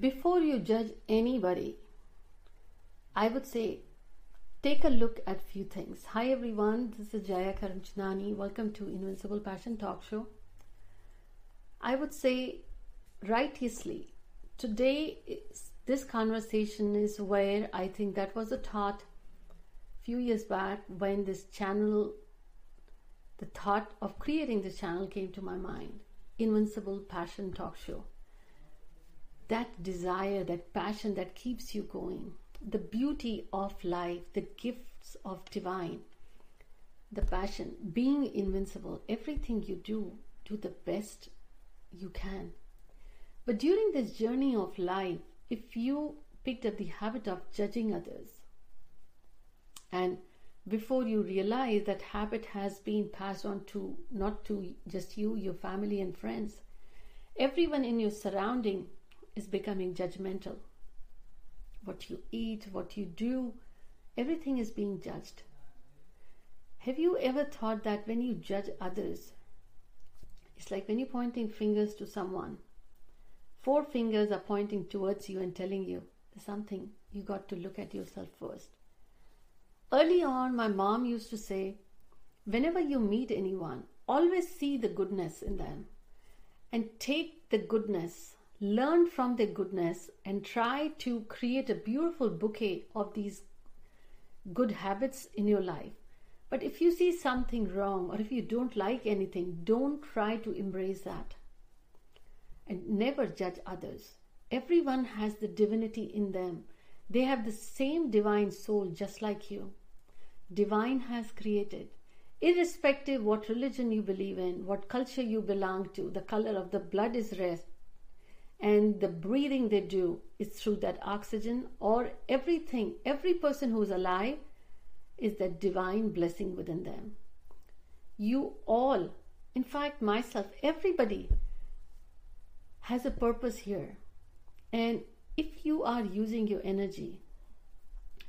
Before you judge anybody, I would say take a look at few things. Hi everyone, this is Jaya Karamchandani. Welcome to Invincible Passion Talk Show. I would say righteously today is, this conversation is where I think that was a thought few years back when this channel the thought of creating this channel came to my mind. Invincible Passion Talk Show that desire, that passion that keeps you going, the beauty of life, the gifts of divine, the passion, being invincible, everything you do, do the best you can. But during this journey of life, if you picked up the habit of judging others, and before you realize that habit has been passed on to not to just you, your family and friends, everyone in your surrounding is becoming judgmental. What you eat, what you do, everything is being judged. Have you ever thought that when you judge others, it's like when you're pointing fingers to someone, four fingers are pointing towards you and telling you there's something you got to look at yourself first. Early on, my mom used to say, whenever you meet anyone, always see the goodness in them and take the goodness learn from their goodness and try to create a beautiful bouquet of these good habits in your life. But if you see something wrong or if you don't like anything, don't try to embrace that. And never judge others. Everyone has the divinity in them. They have the same divine soul just like you. Divine has created. Irrespective what religion you believe in, what culture you belong to, the color of the blood is red, and the breathing they do is through that oxygen or everything every person who's alive is that divine blessing within them. You all in fact myself everybody has a purpose here. And if you are using your energy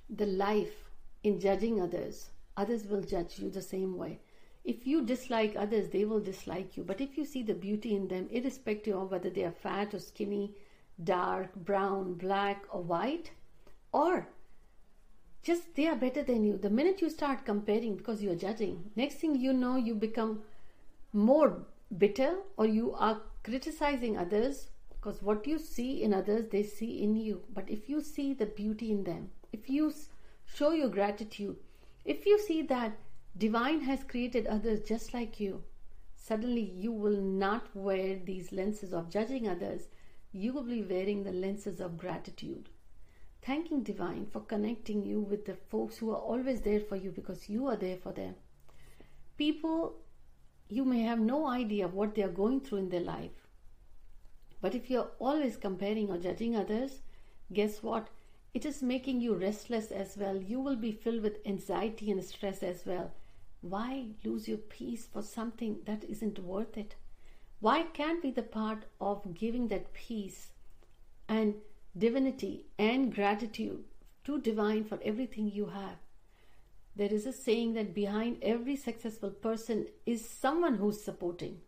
the life in judging others others will judge you the same way if you dislike others, they will dislike you. But if you see the beauty in them, irrespective of whether they are fat or skinny, dark, brown, black, or white, or just they are better than you. The minute you start comparing because you are judging, next thing you know, you become more bitter or you are criticizing others because what you see in others, they see in you. But if you see the beauty in them, if you show your gratitude, if you see that Divine has created others just like you. Suddenly, you will not wear these lenses of judging others. You will be wearing the lenses of gratitude. Thanking Divine for connecting you with the folks who are always there for you because you are there for them. People, you may have no idea what they are going through in their life. But if you're always comparing or judging others, guess what? It is making you restless as well. You will be filled with anxiety and stress as well why lose your peace for something that isn't worth it? Why can't be the part of giving that peace and divinity and gratitude to divine for everything you have? There is a saying that behind every successful person is someone who's supporting.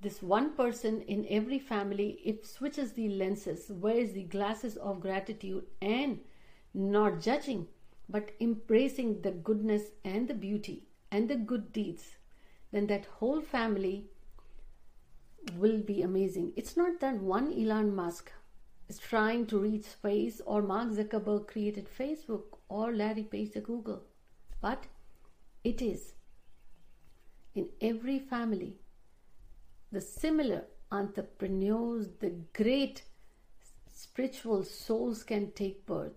This one person in every family, if switches the lenses, wears the glasses of gratitude and not judging, but embracing the goodness and the beauty and the good deeds, then that whole family will be amazing. It's not that one Elon Musk is trying to reach space or Mark Zuckerberg created Facebook or Larry Page the Google, but it is in every family the similar entrepreneurs, the great spiritual souls can take birth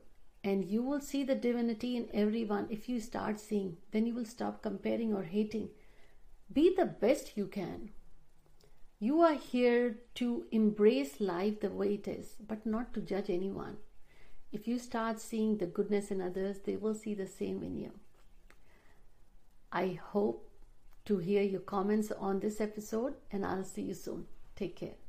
and you will see the divinity in everyone. If you start seeing then you will stop comparing or hating. Be the best you can. You are here to embrace life the way it is but not to judge anyone. If you start seeing the goodness in others they will see the same in you. I hope to hear your comments on this episode and i'll see you soon. Take care